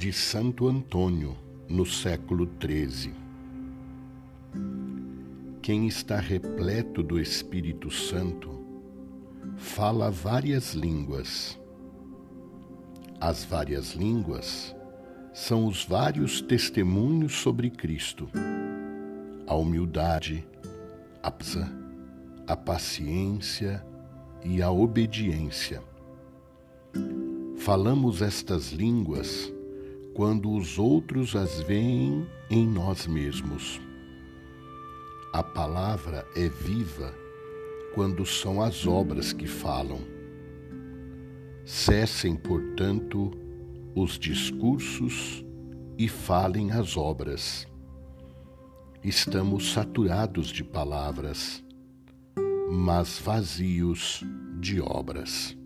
de Santo Antônio, no século XIII. Quem está repleto do Espírito Santo fala várias línguas. As várias línguas são os vários testemunhos sobre Cristo, a humildade, a, a paciência e a obediência. Falamos estas línguas quando os outros as veem em nós mesmos. A palavra é viva quando são as obras que falam. Cessem, portanto, os discursos e falem as obras. Estamos saturados de palavras, mas vazios de obras.